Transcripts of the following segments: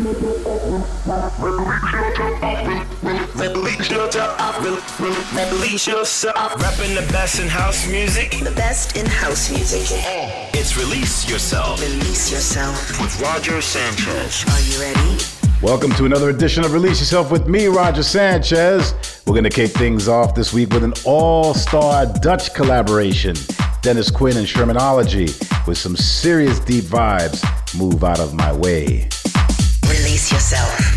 Release yourself. Repping the best in house music. The best in house music. It's Release Yourself Release yourself. with Roger Sanchez. Are you ready? Welcome to another edition of Release Yourself with me, Roger Sanchez. We're going to kick things off this week with an all star Dutch collaboration. Dennis Quinn and Shermanology with some serious deep vibes. Move out of my way. Yourself.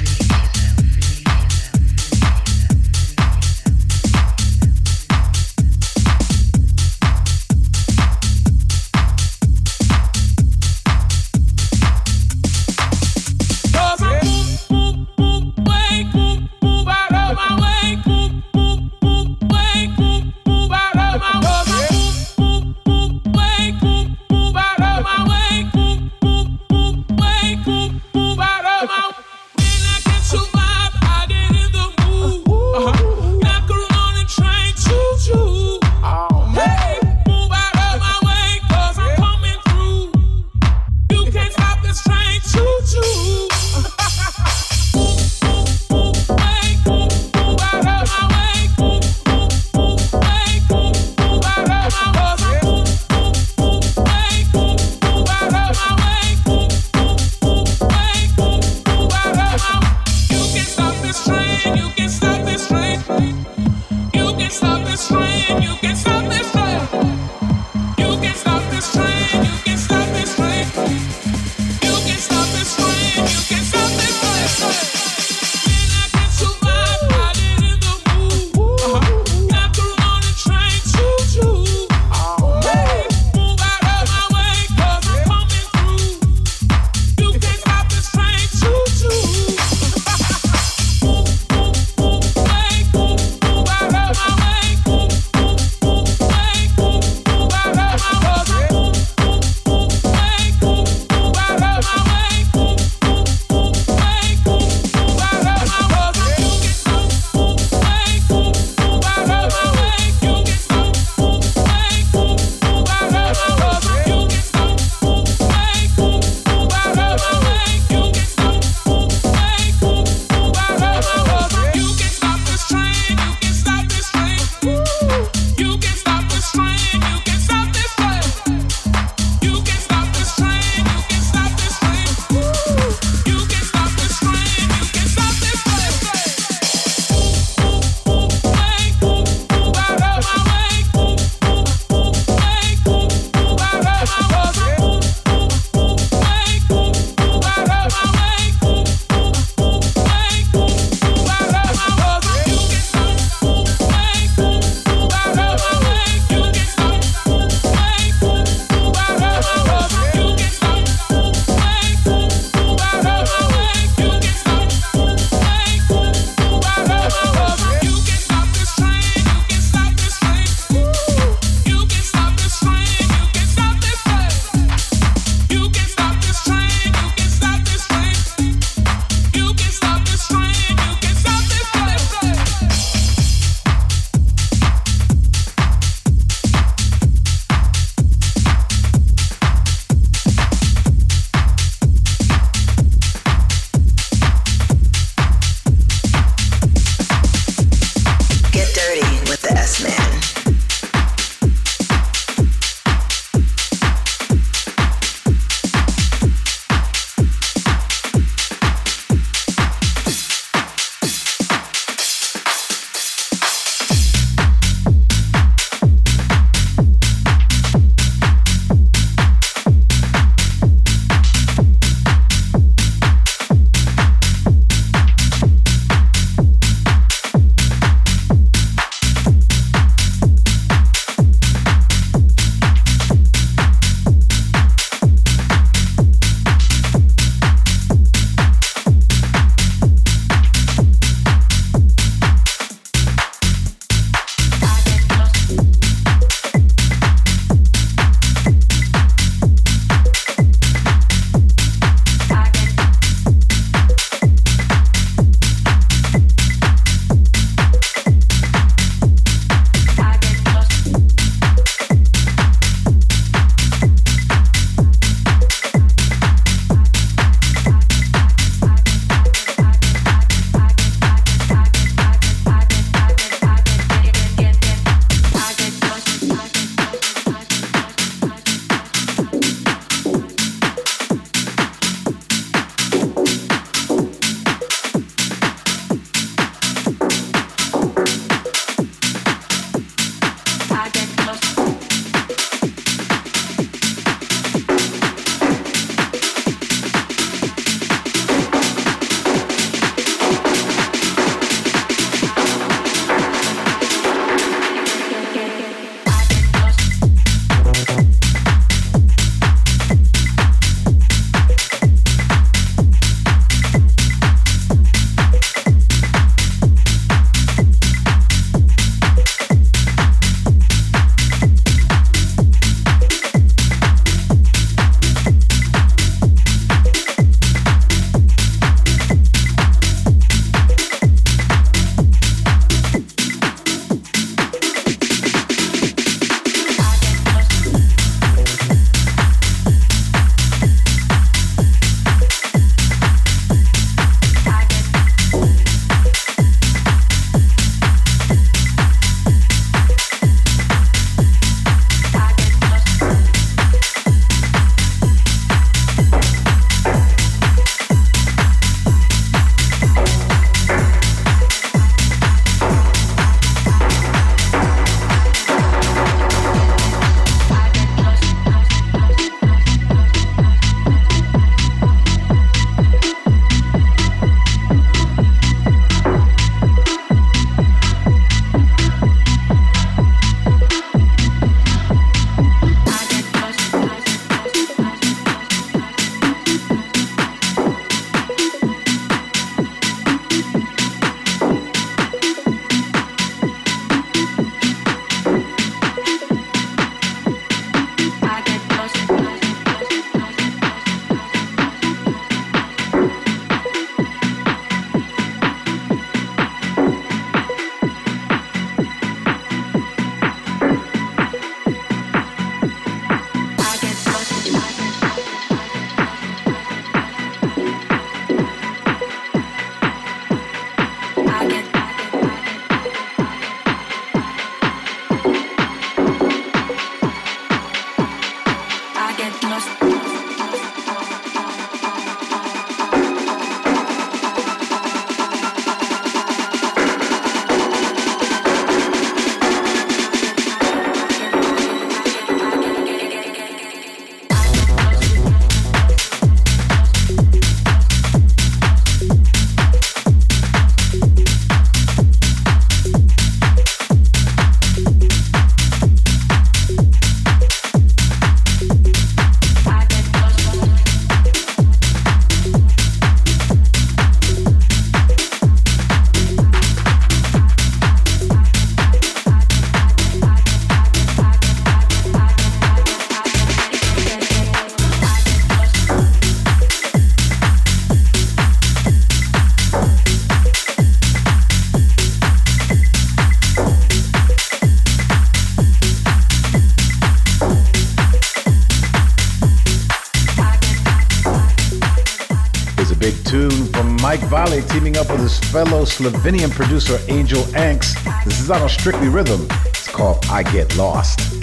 Fellow Slovenian producer Angel Anks. This is on Strictly Rhythm. It's called I Get Lost.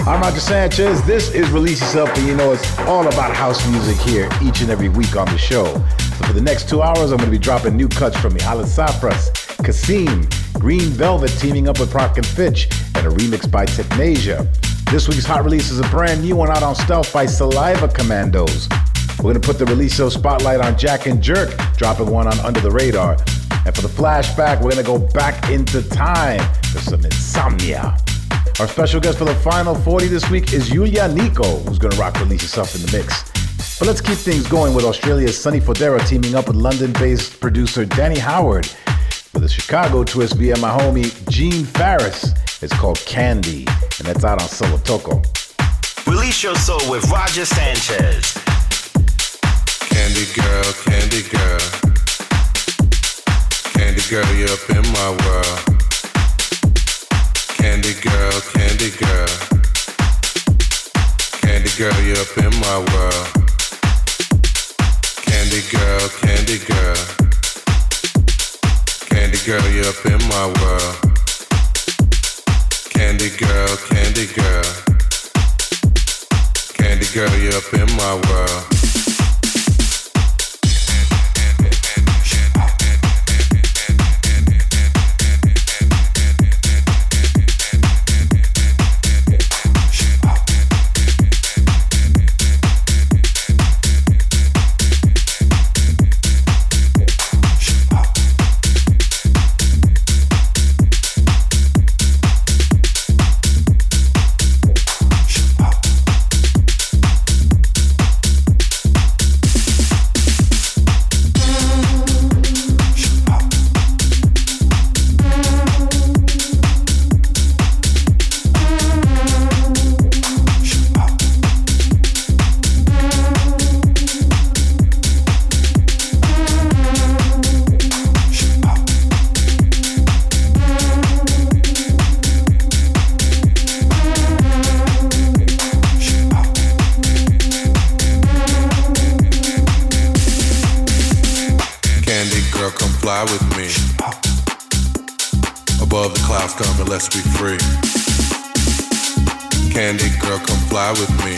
I'm Roger Sanchez. This is Release Yourself, and you know it's all about house music here each and every week on the show. So for the next two hours, I'm going to be dropping new cuts from Mihalis Safras, Kasim, Green Velvet teaming up with Prok and Fitch, and a remix by Technasia. This week's hot release is a brand new one out on Stealth by Saliva Commandos. We're going to put the release show spotlight on Jack and Jerk, dropping one on Under the Radar. And for the flashback, we're going to go back into time for some insomnia. Our special guest for the final 40 this week is Yulia Niko, who's going to rock Release Yourself in the mix. But let's keep things going with Australia's Sonny Fodera teaming up with London based producer Danny Howard with a Chicago twist via my homie Gene Farris. It's called Candy, and that's out on Solotoko. Release your soul with Roger Sanchez. Candy girl, candy girl. Candy girl, up in my world. Candy girl, candy girl. Candy girl, you're up in my world. Candy girl, candy girl. Candy girl, you're up in my world. Candy girl, candy girl. Candy girl, you're up in my world. Fly with me. Above the clouds, come and let's be free. Candy girl, come fly with me.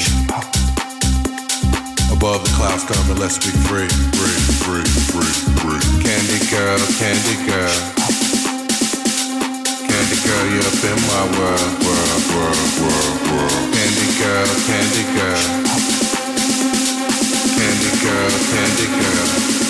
Above the clouds, come and let's be free, free, free, free, free. Candy girl, candy girl. Candy girl, you're up in my world, world, world, world, world. Candy girl, candy girl. Candy girl, candy girl.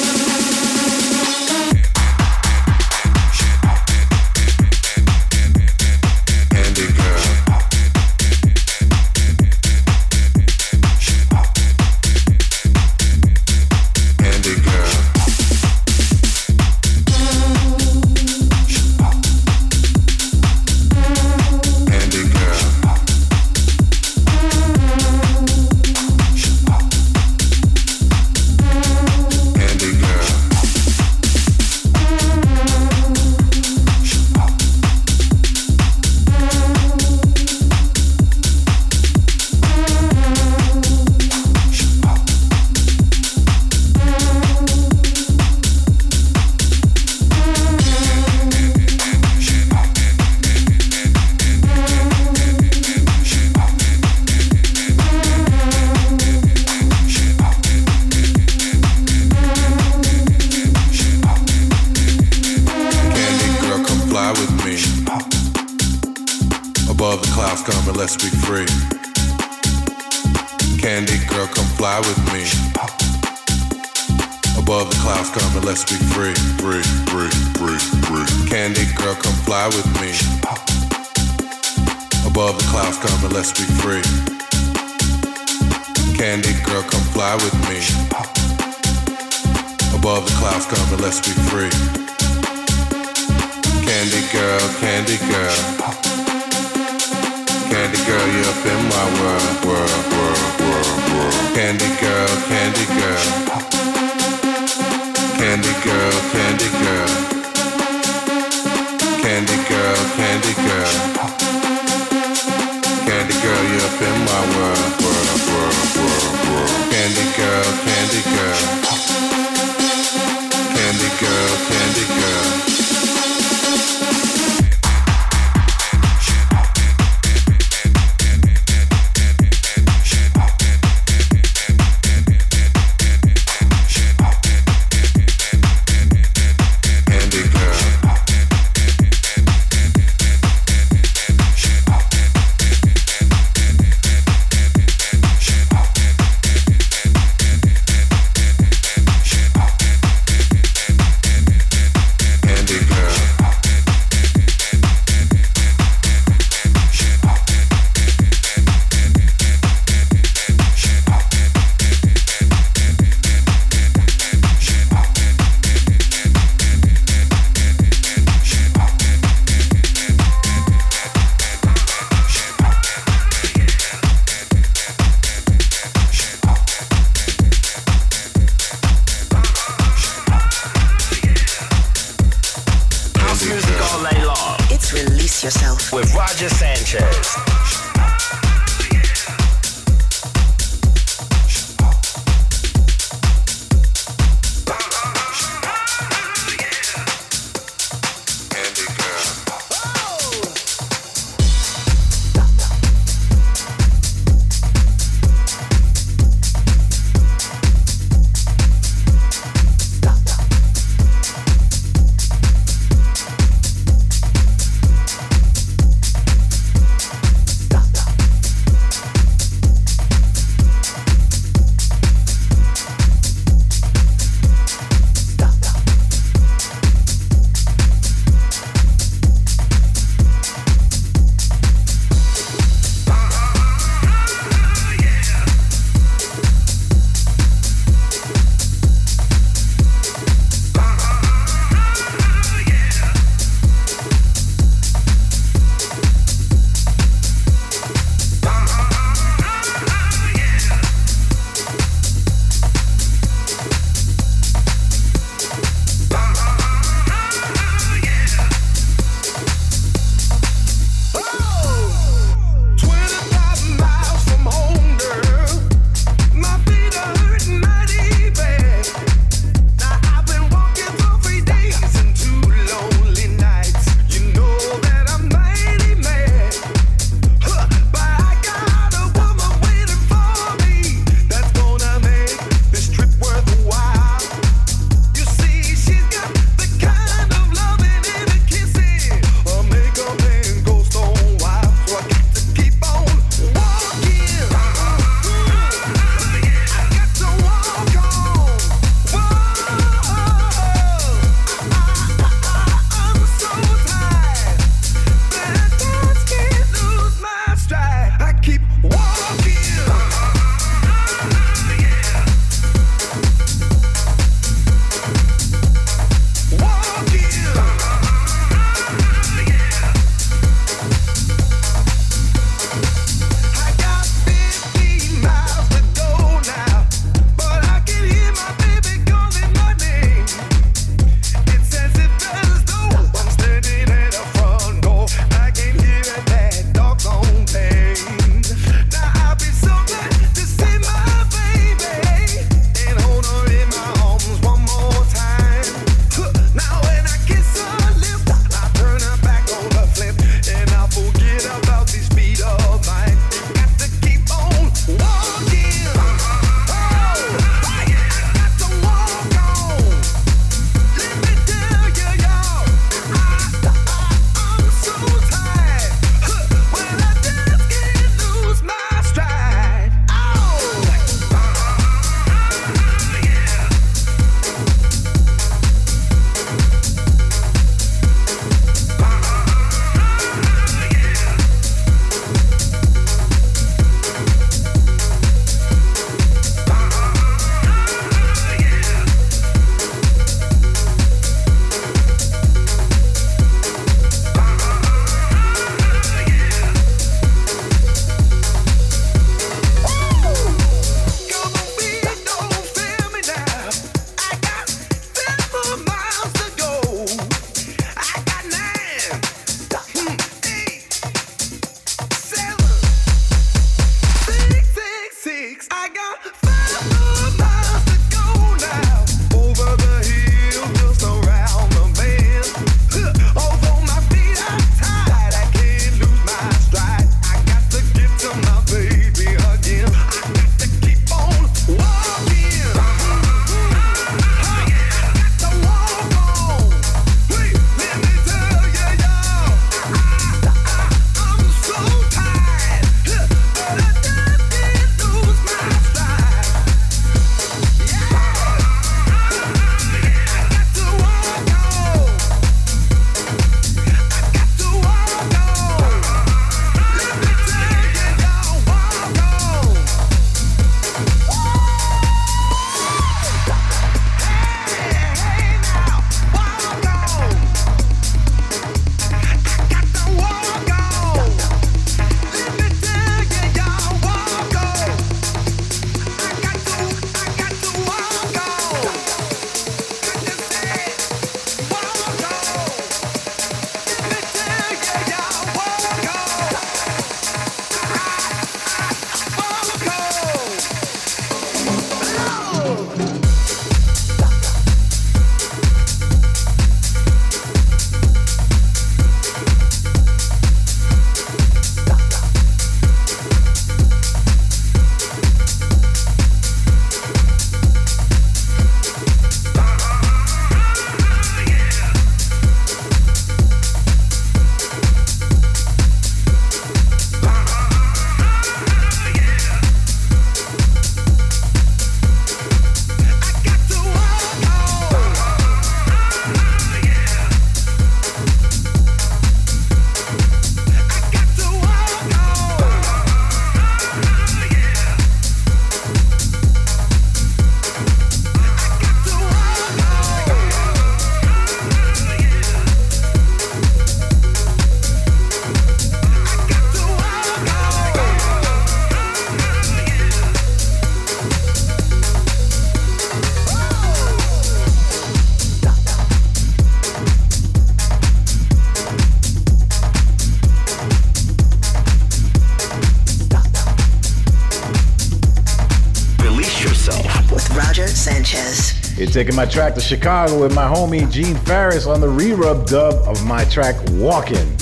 Taking my track to Chicago with my homie Gene Farris on the re-rub dub of my track Walkin'.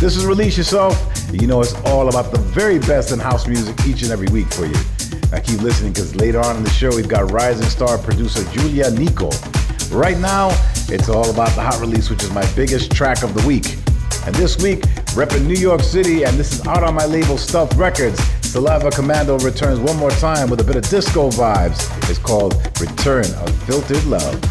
This is Release Yourself. You know it's all about the very best in house music each and every week for you. Now keep listening because later on in the show we've got rising star producer Julia Niko. Right now, it's all about the hot release, which is my biggest track of the week. And this week, repping New York City, and this is out on my label Stealth Records. Saliva Commando returns one more time with a bit of disco vibes. It's called Return of Filtered Love.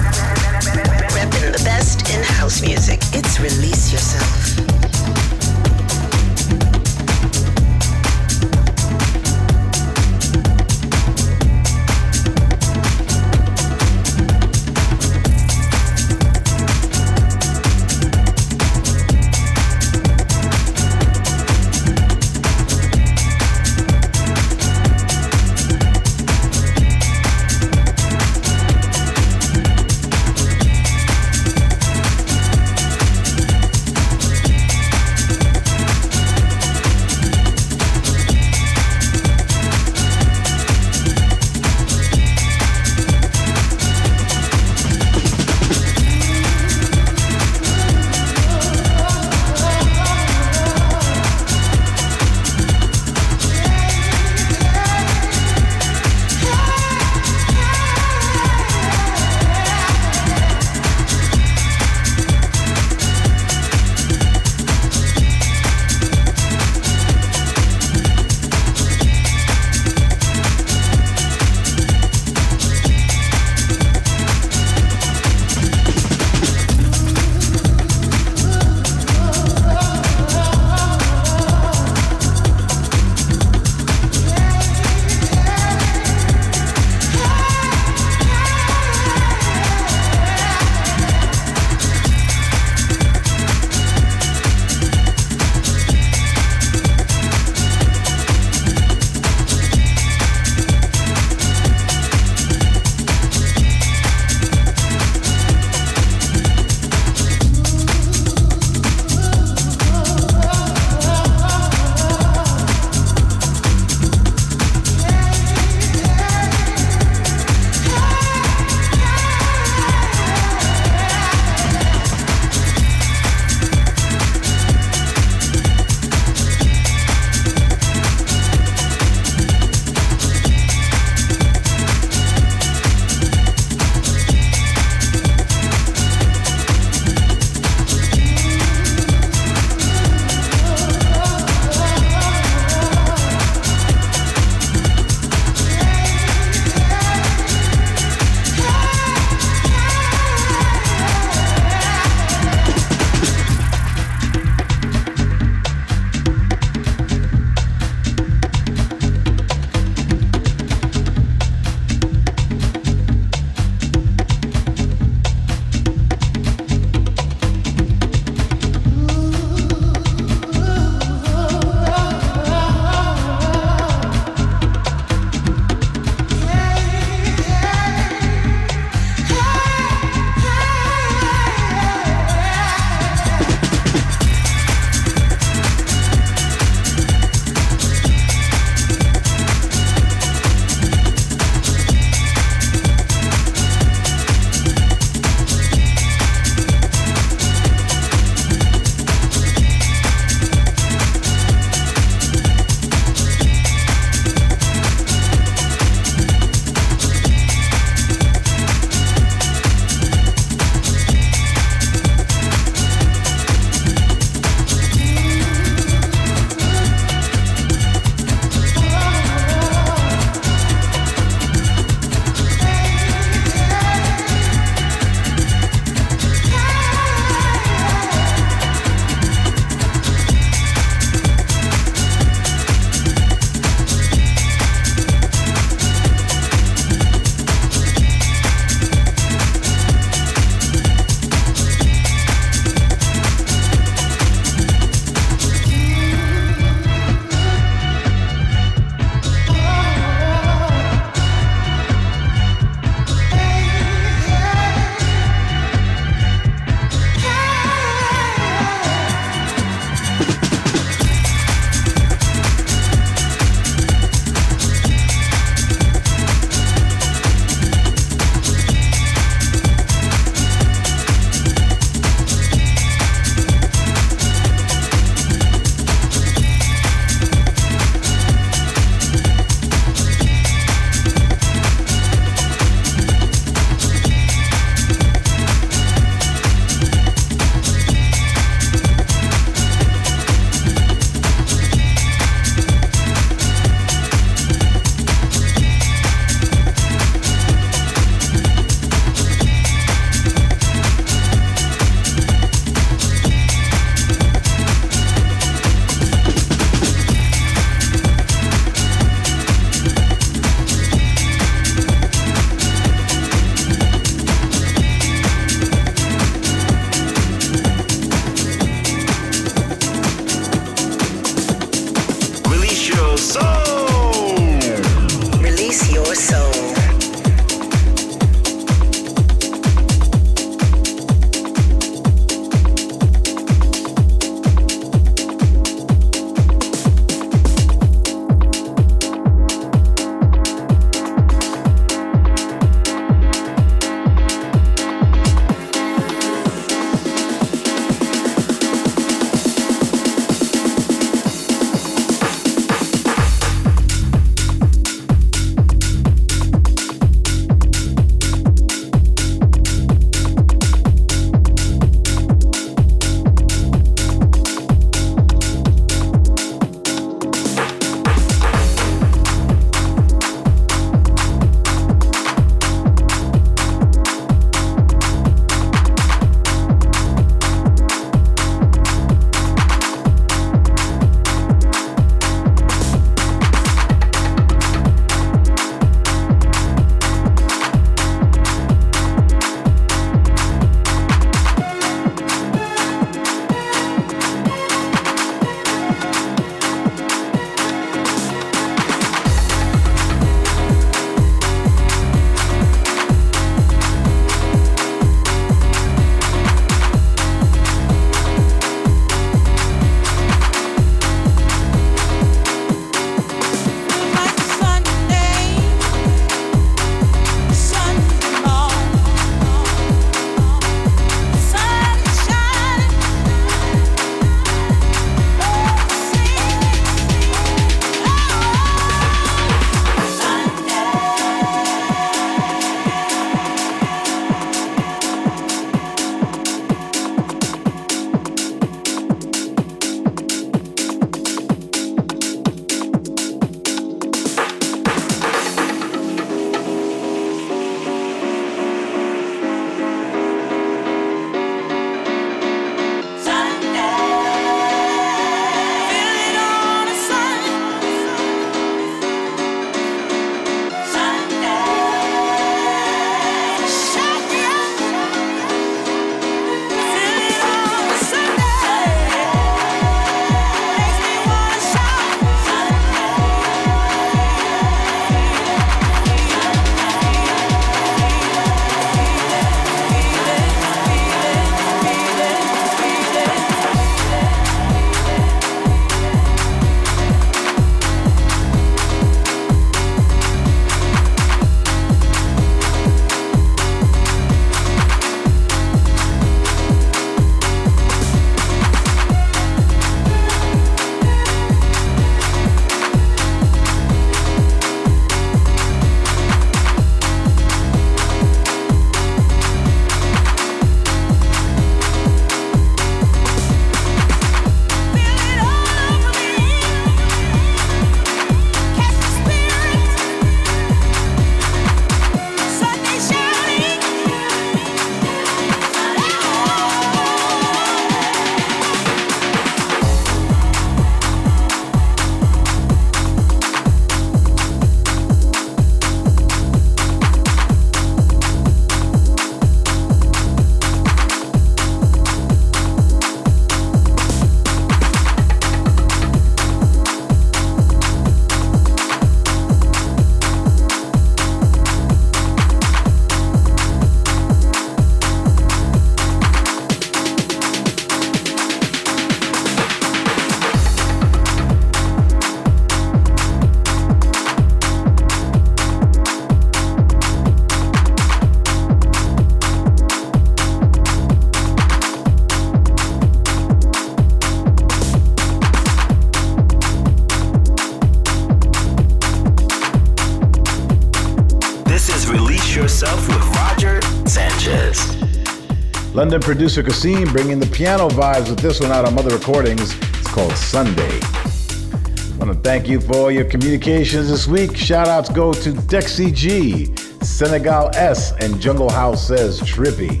London producer Kasim bringing the piano vibes with this one out on Mother Recordings. It's called Sunday. I want to thank you for all your communications this week. Shout outs go to Dexy G, Senegal S, and Jungle House says Trippy.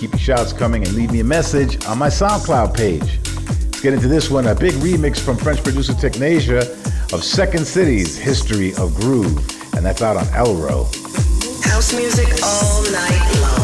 Keep your shouts coming and leave me a message on my SoundCloud page. Let's get into this one a big remix from French producer Technasia of Second City's History of Groove, and that's out on Elro. House music all night long.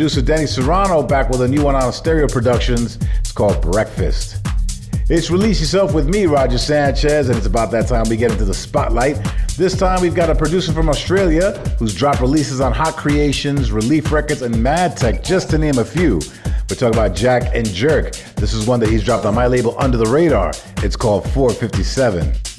Producer Danny Serrano back with a new one on Stereo Productions. It's called Breakfast. It's Release Yourself with me, Roger Sanchez, and it's about that time we get into the spotlight. This time we've got a producer from Australia who's dropped releases on Hot Creations, Relief Records, and Mad Tech, just to name a few. We're talking about Jack and Jerk. This is one that he's dropped on my label Under the Radar. It's called 457.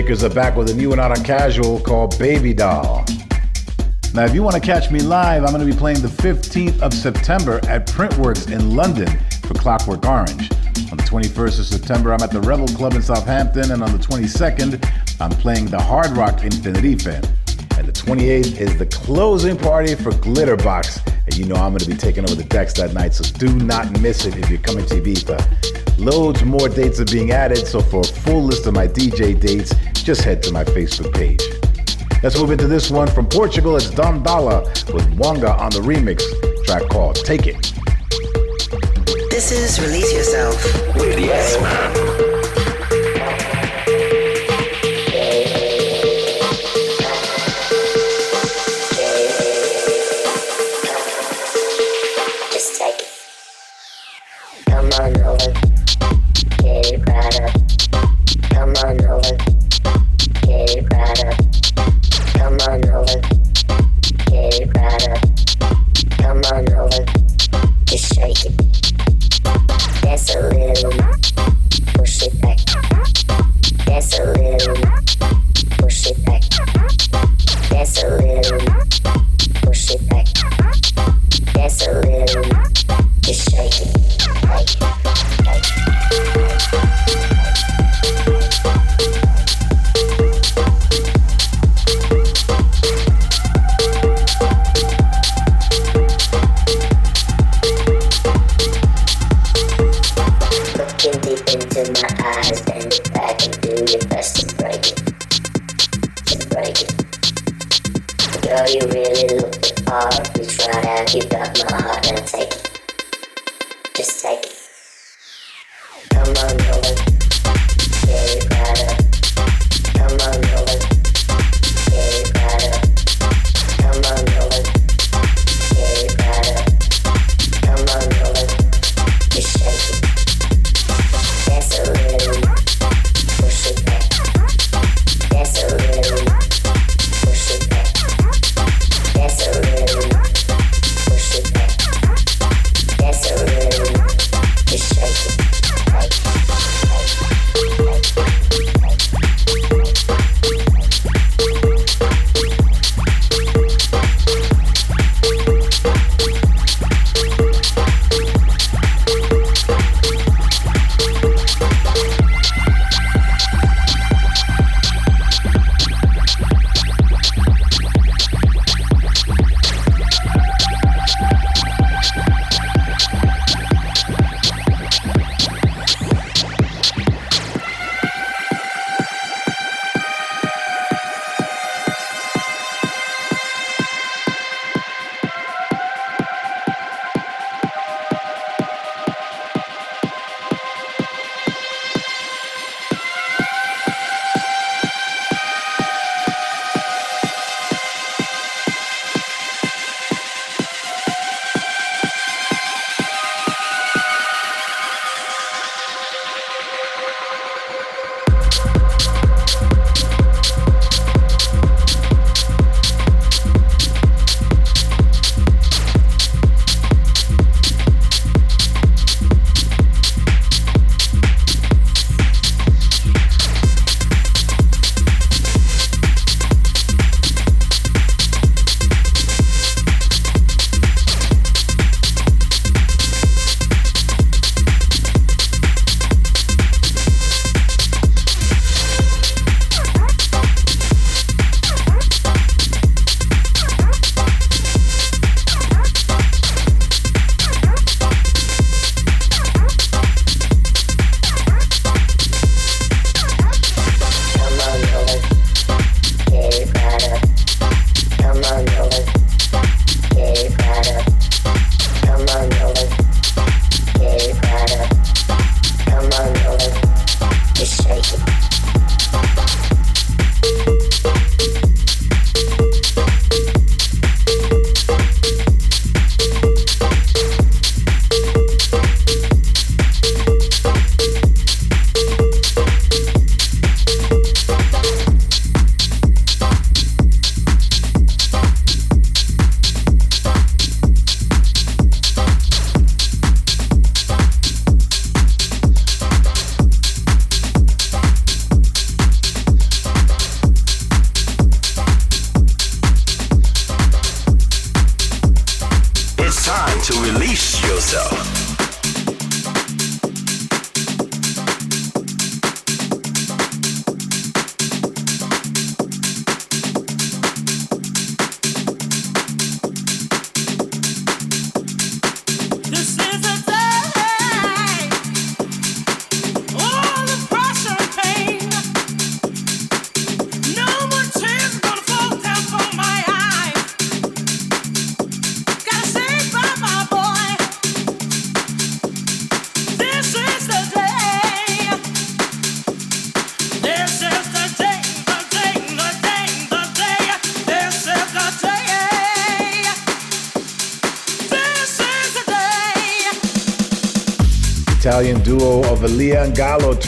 Shakers are back with a new one out on Casual called Baby Doll. Now, if you want to catch me live, I'm going to be playing the 15th of September at Printworks in London for Clockwork Orange. On the 21st of September, I'm at the Rebel Club in Southampton, and on the 22nd, I'm playing the Hard Rock Infinitive. And the 28th is the closing party for Glitterbox. And you know I'm going to be taking over the decks that night, so do not miss it if you're coming to Ibiza. Loads more dates are being added, so for a full list of my DJ dates, just head to my Facebook page. Let's move into this one from Portugal. It's Don Dalla with Wonga on the remix track called Take It. This is Release Yourself. With S Man.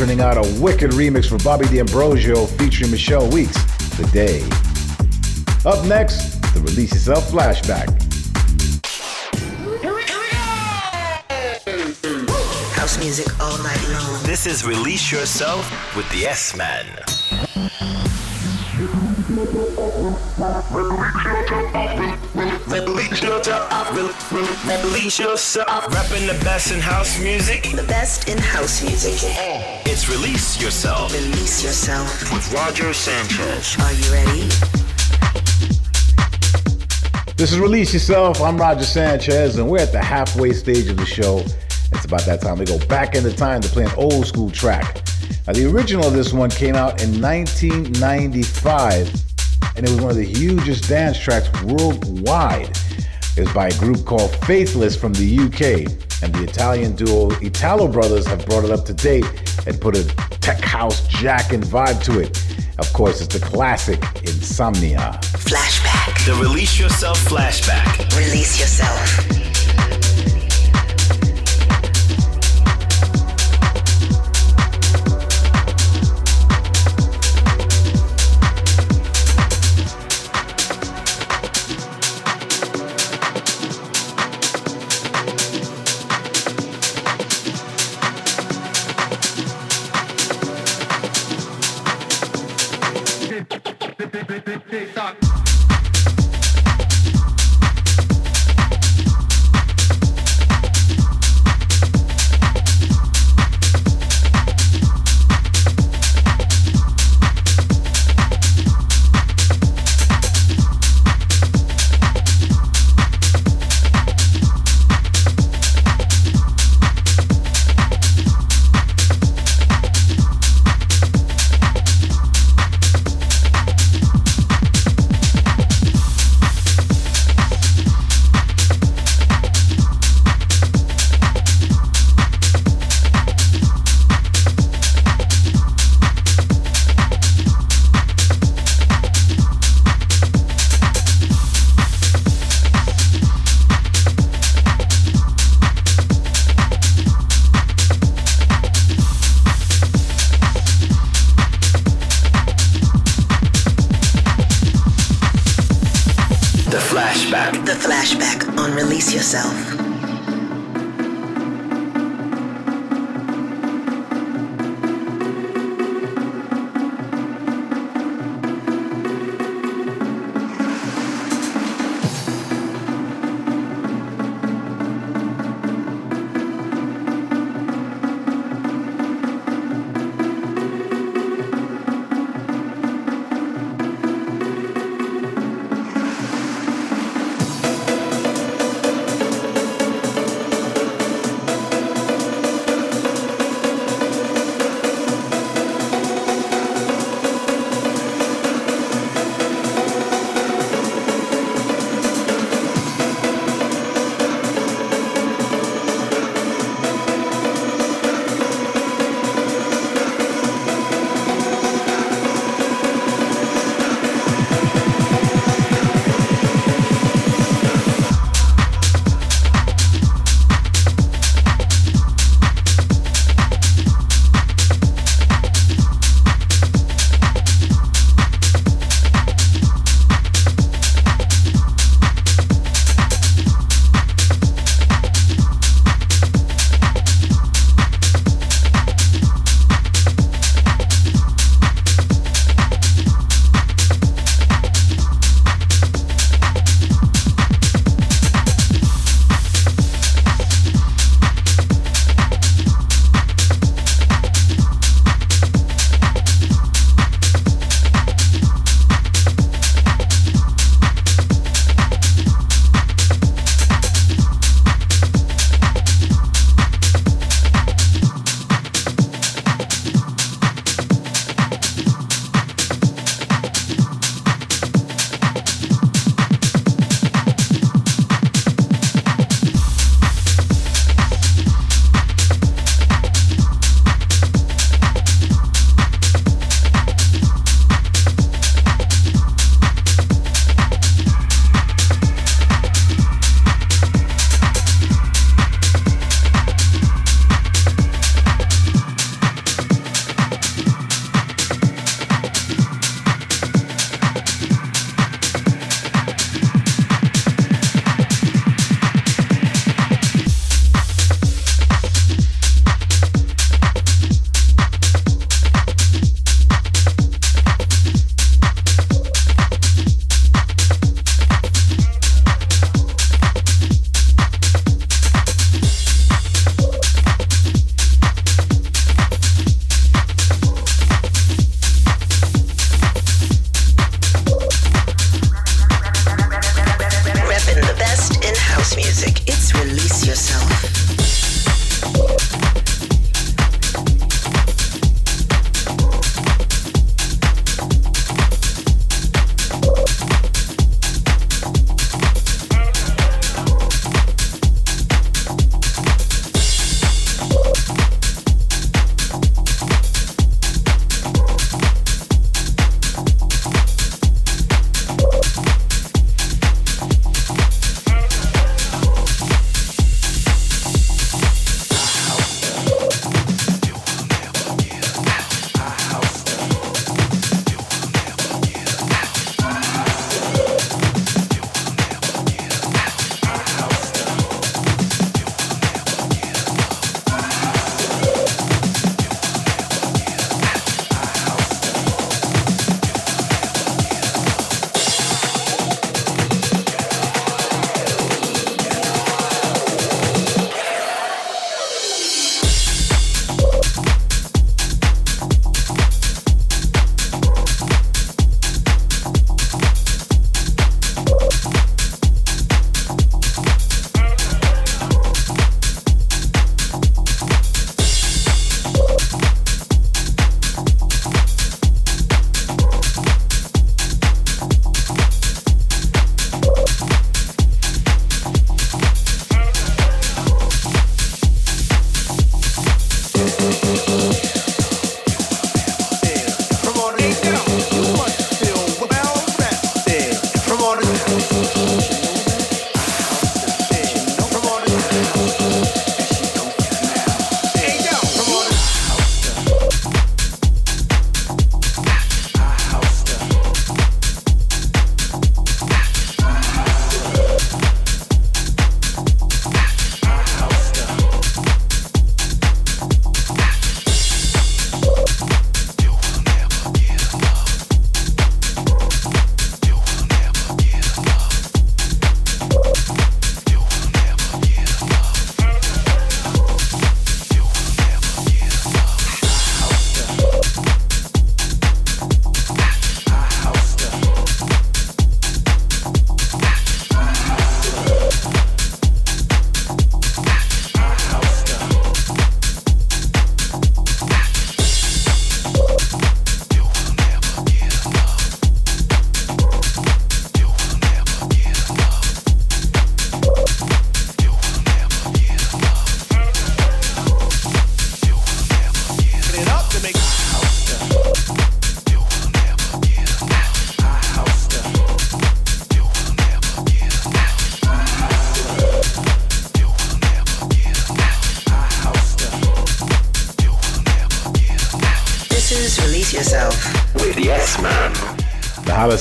Turning out a wicked remix for Bobby D'Ambrosio featuring Michelle Weeks, The Day. Up next, the Release Yourself flashback. House music all night long. This is Release Yourself with the S Man. Release yourself. Release yourself. Repping the best in house music. The best in house music. Oh. It's Release Yourself Release yourself. with Roger Sanchez. Are you ready? This is Release Yourself. I'm Roger Sanchez, and we're at the halfway stage of the show. It's about that time to go back into time to play an old school track. Now, the original of this one came out in 1995, and it was one of the hugest dance tracks worldwide. It was by a group called Faithless from the UK, and the Italian duo Italo Brothers have brought it up to date and put a tech house jacking vibe to it. Of course, it's the classic Insomnia. Flashback. The Release Yourself flashback. Release yourself.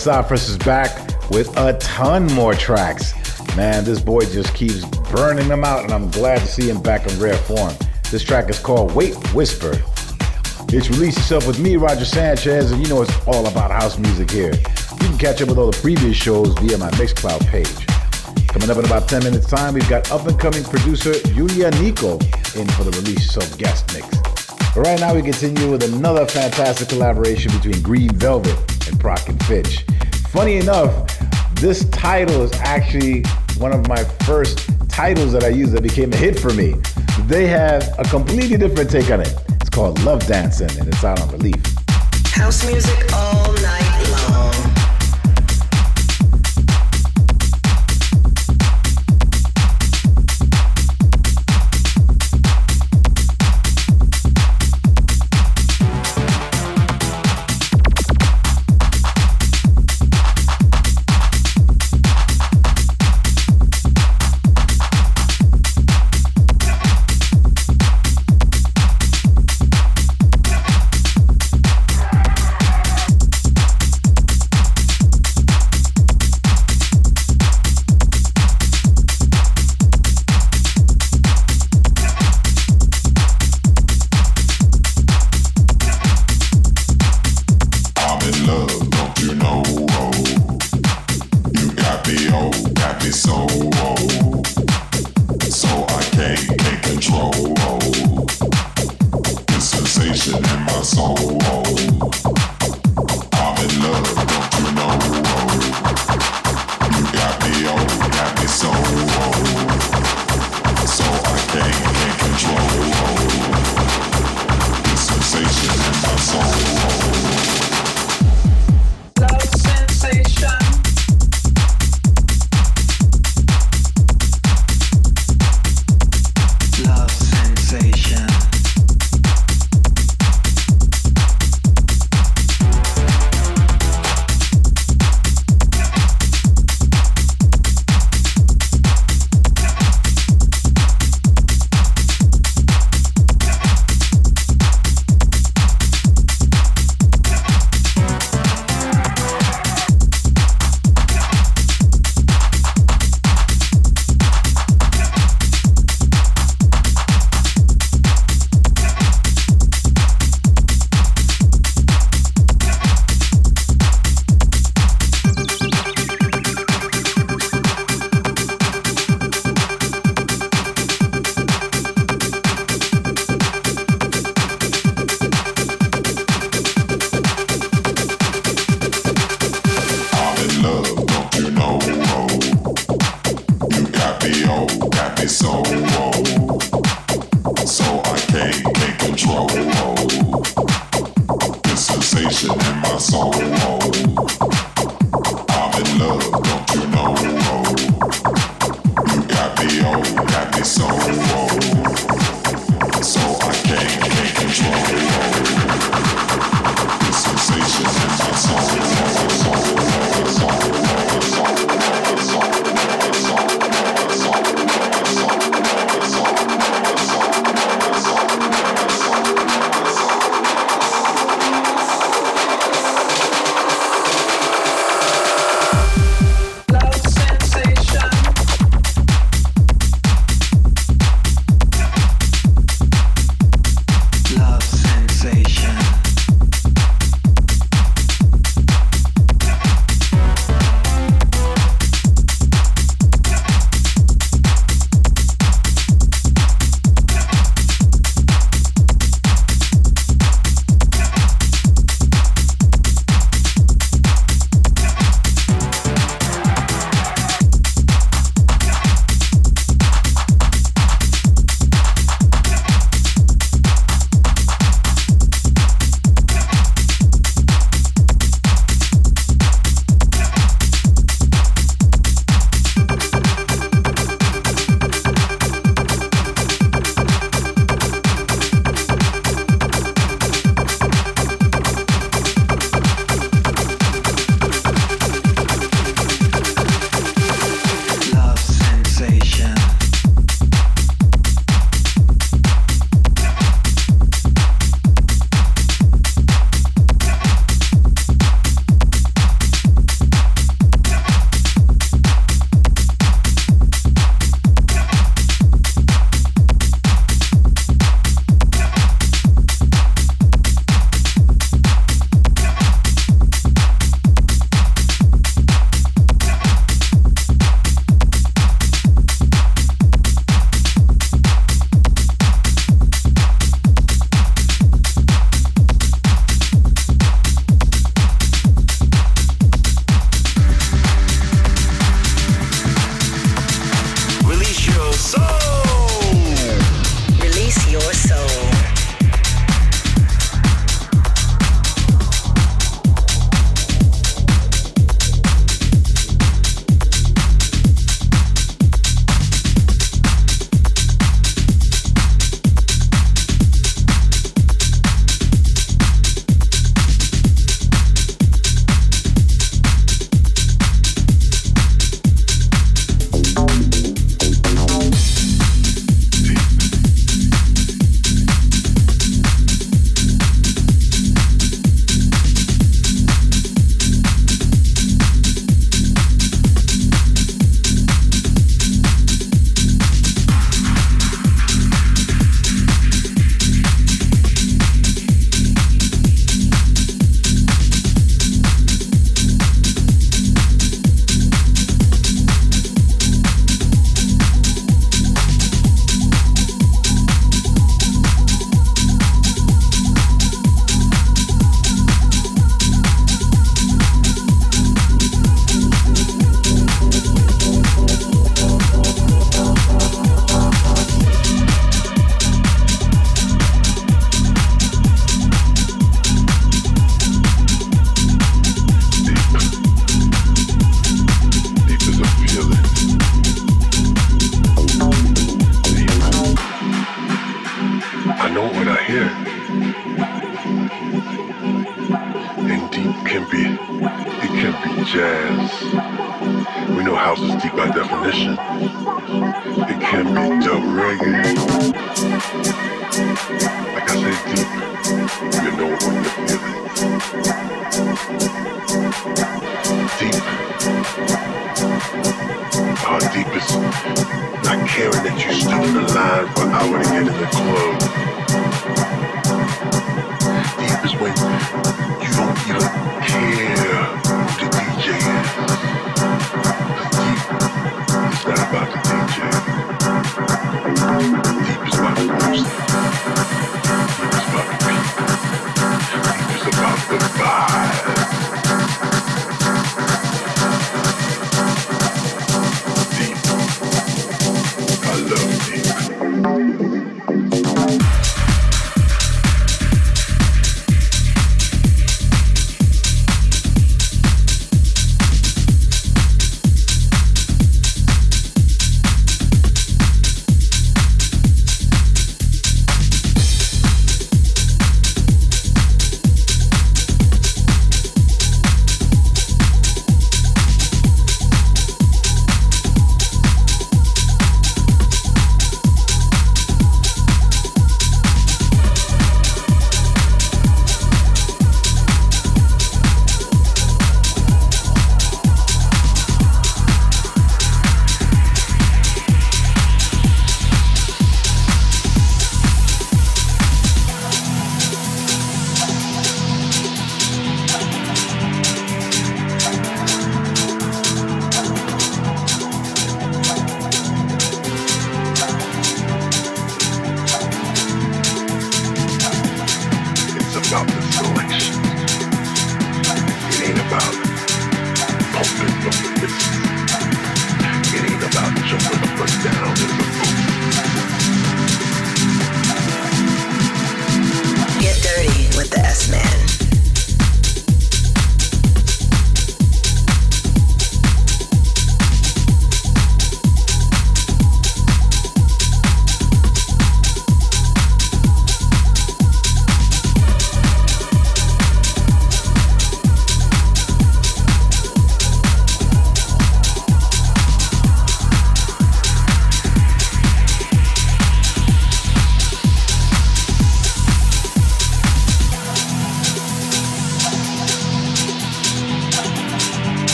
Halisafras is back with a ton more tracks. Man, this boy just keeps burning them out, and I'm glad to see him back in rare form. This track is called Wait Whisper. It's Release Yourself with me, Roger Sanchez, and you know it's all about house music here. You can catch up with all the previous shows via my Mixcloud page. Coming up in about 10 minutes time, we've got up and coming producer Yulia Niko in for the Release Yourself guest mix. But right now we continue with another fantastic collaboration between Green Velvet and Prok and Fitch. Funny enough, this title is actually one of my first titles that I used that became a hit for me. They have a completely different take on it. It's called Love Dancing and it's out on Relief. House music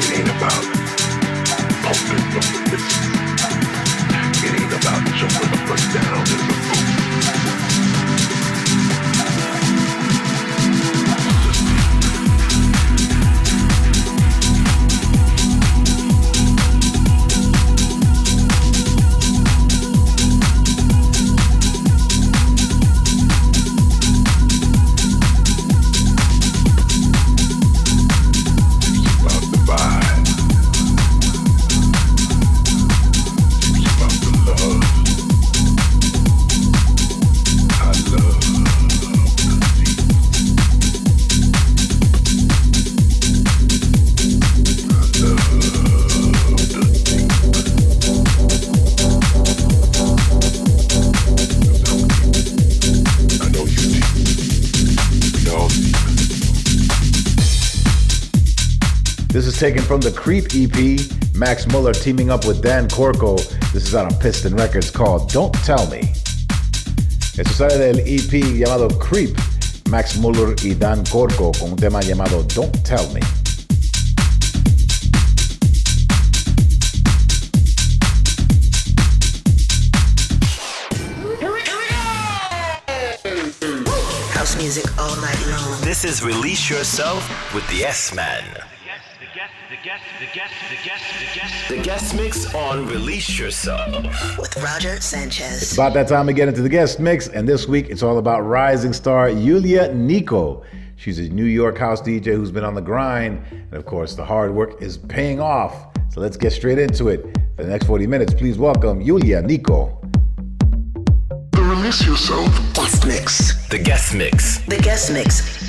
It ain't about pumping from the. Is taken from the Creep EP. Max Muller teaming up with Dan Corco. This is out on Piston Records called Don't Tell Me. Esto sale del EP llamado Creep. Max Muller y Dan Corco con un tema llamado Don't Tell Me. House music all night long. This is Release Yourself with the S Man. The guest mix on Release Yourself. With Roger Sanchez. It's about that time to get into the guest mix, and this week it's all about rising star Yulia Niko. She's a New York house DJ who's been on the grind, and of course, the hard work is paying off. So let's get straight into it. For the next 40 minutes, please welcome Yulia Niko. The Release Yourself Guest mix. The guest mix. The guest mix.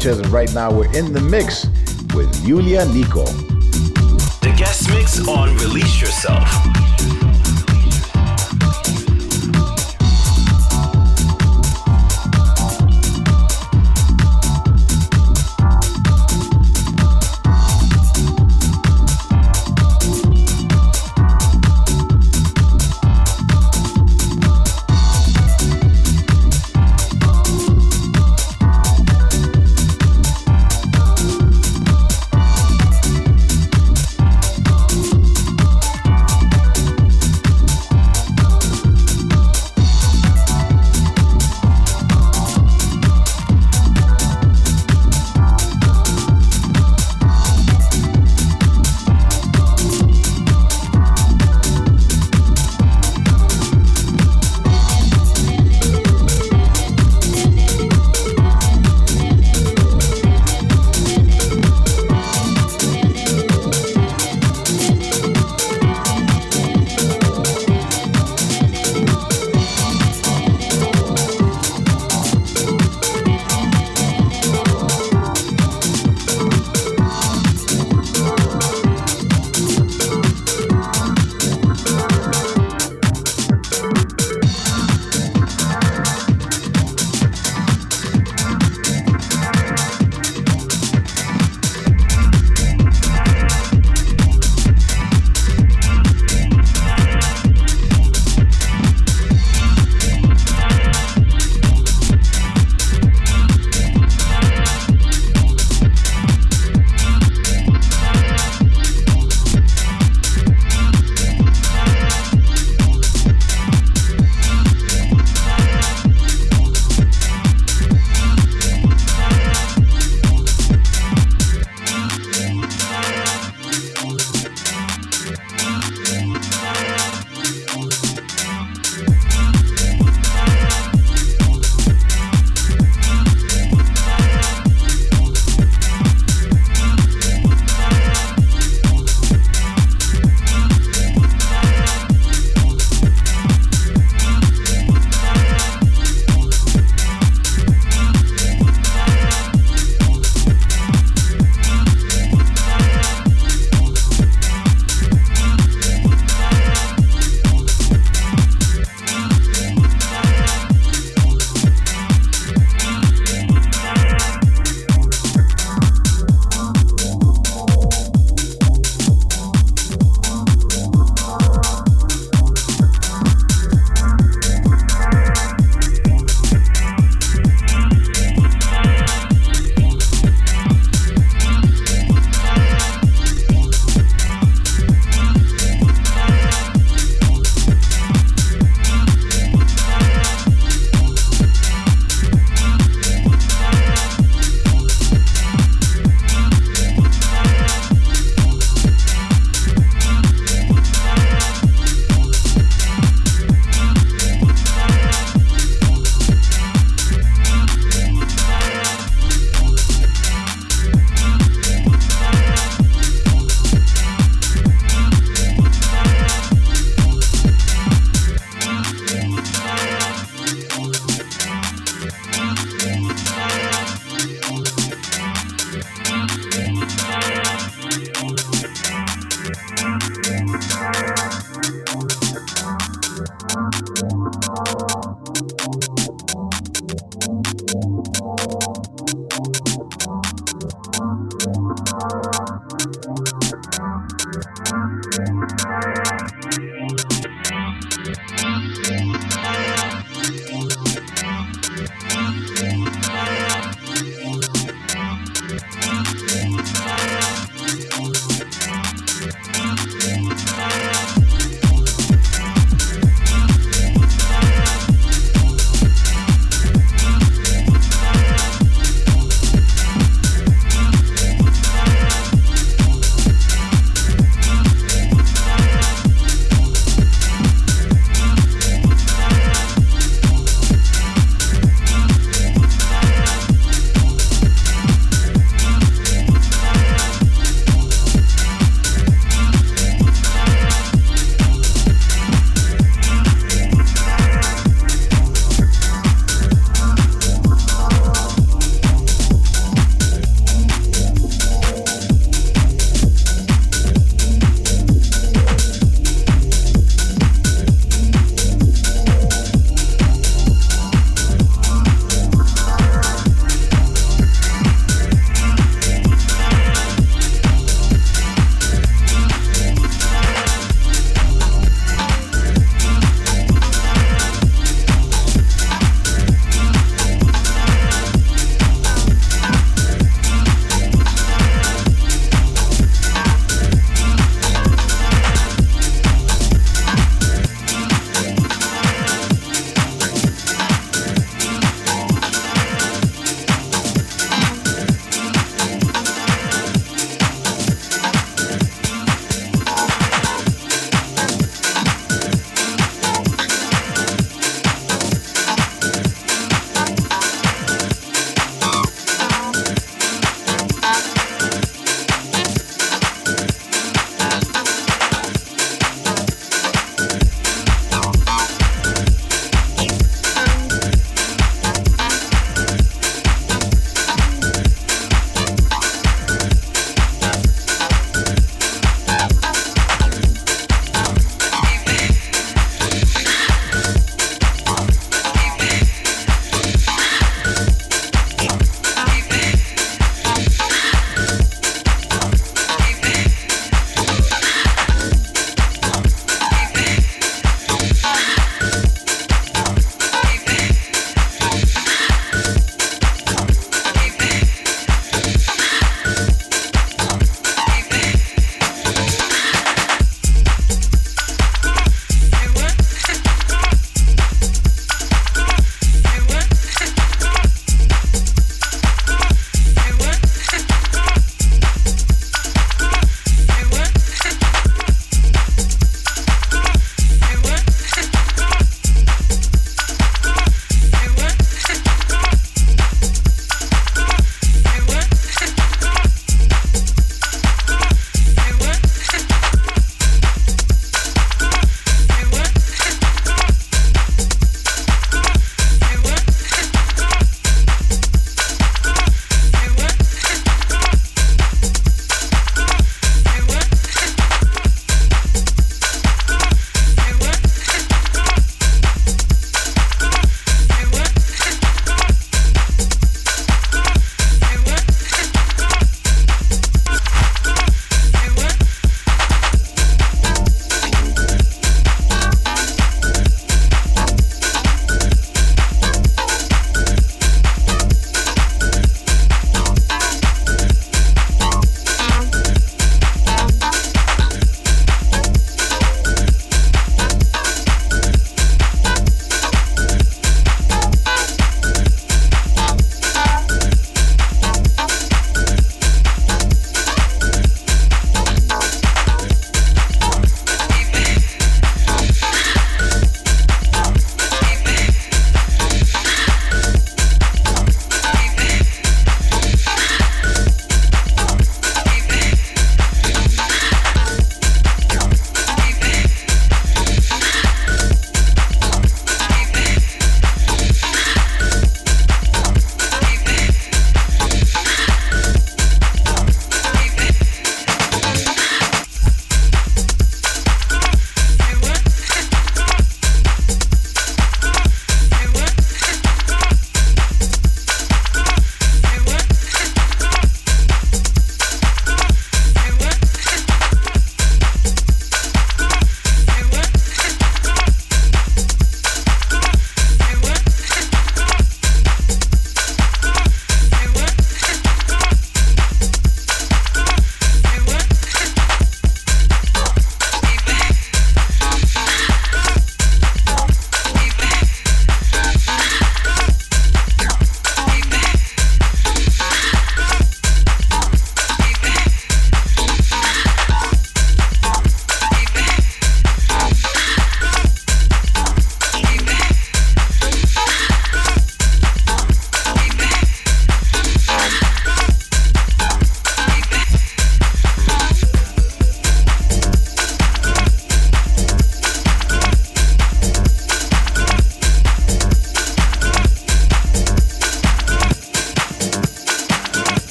Sanchez, and right now we're in the mix with Yulia Niko.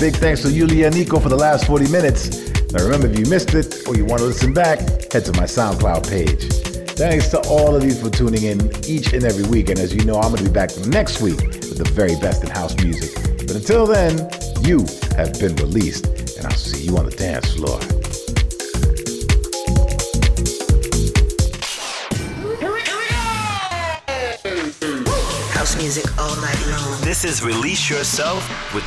Big thanks to Yulia and Niko for the last 40 minutes. Now remember, if you missed it or you want to listen back, head to my SoundCloud page. Thanks to all of you for tuning in each and every week. And as you know, I'm going to be back next week with the very best in house music. But until then, you have been released, and I'll see you on the dance floor. House music all night long. This is Release Yourself with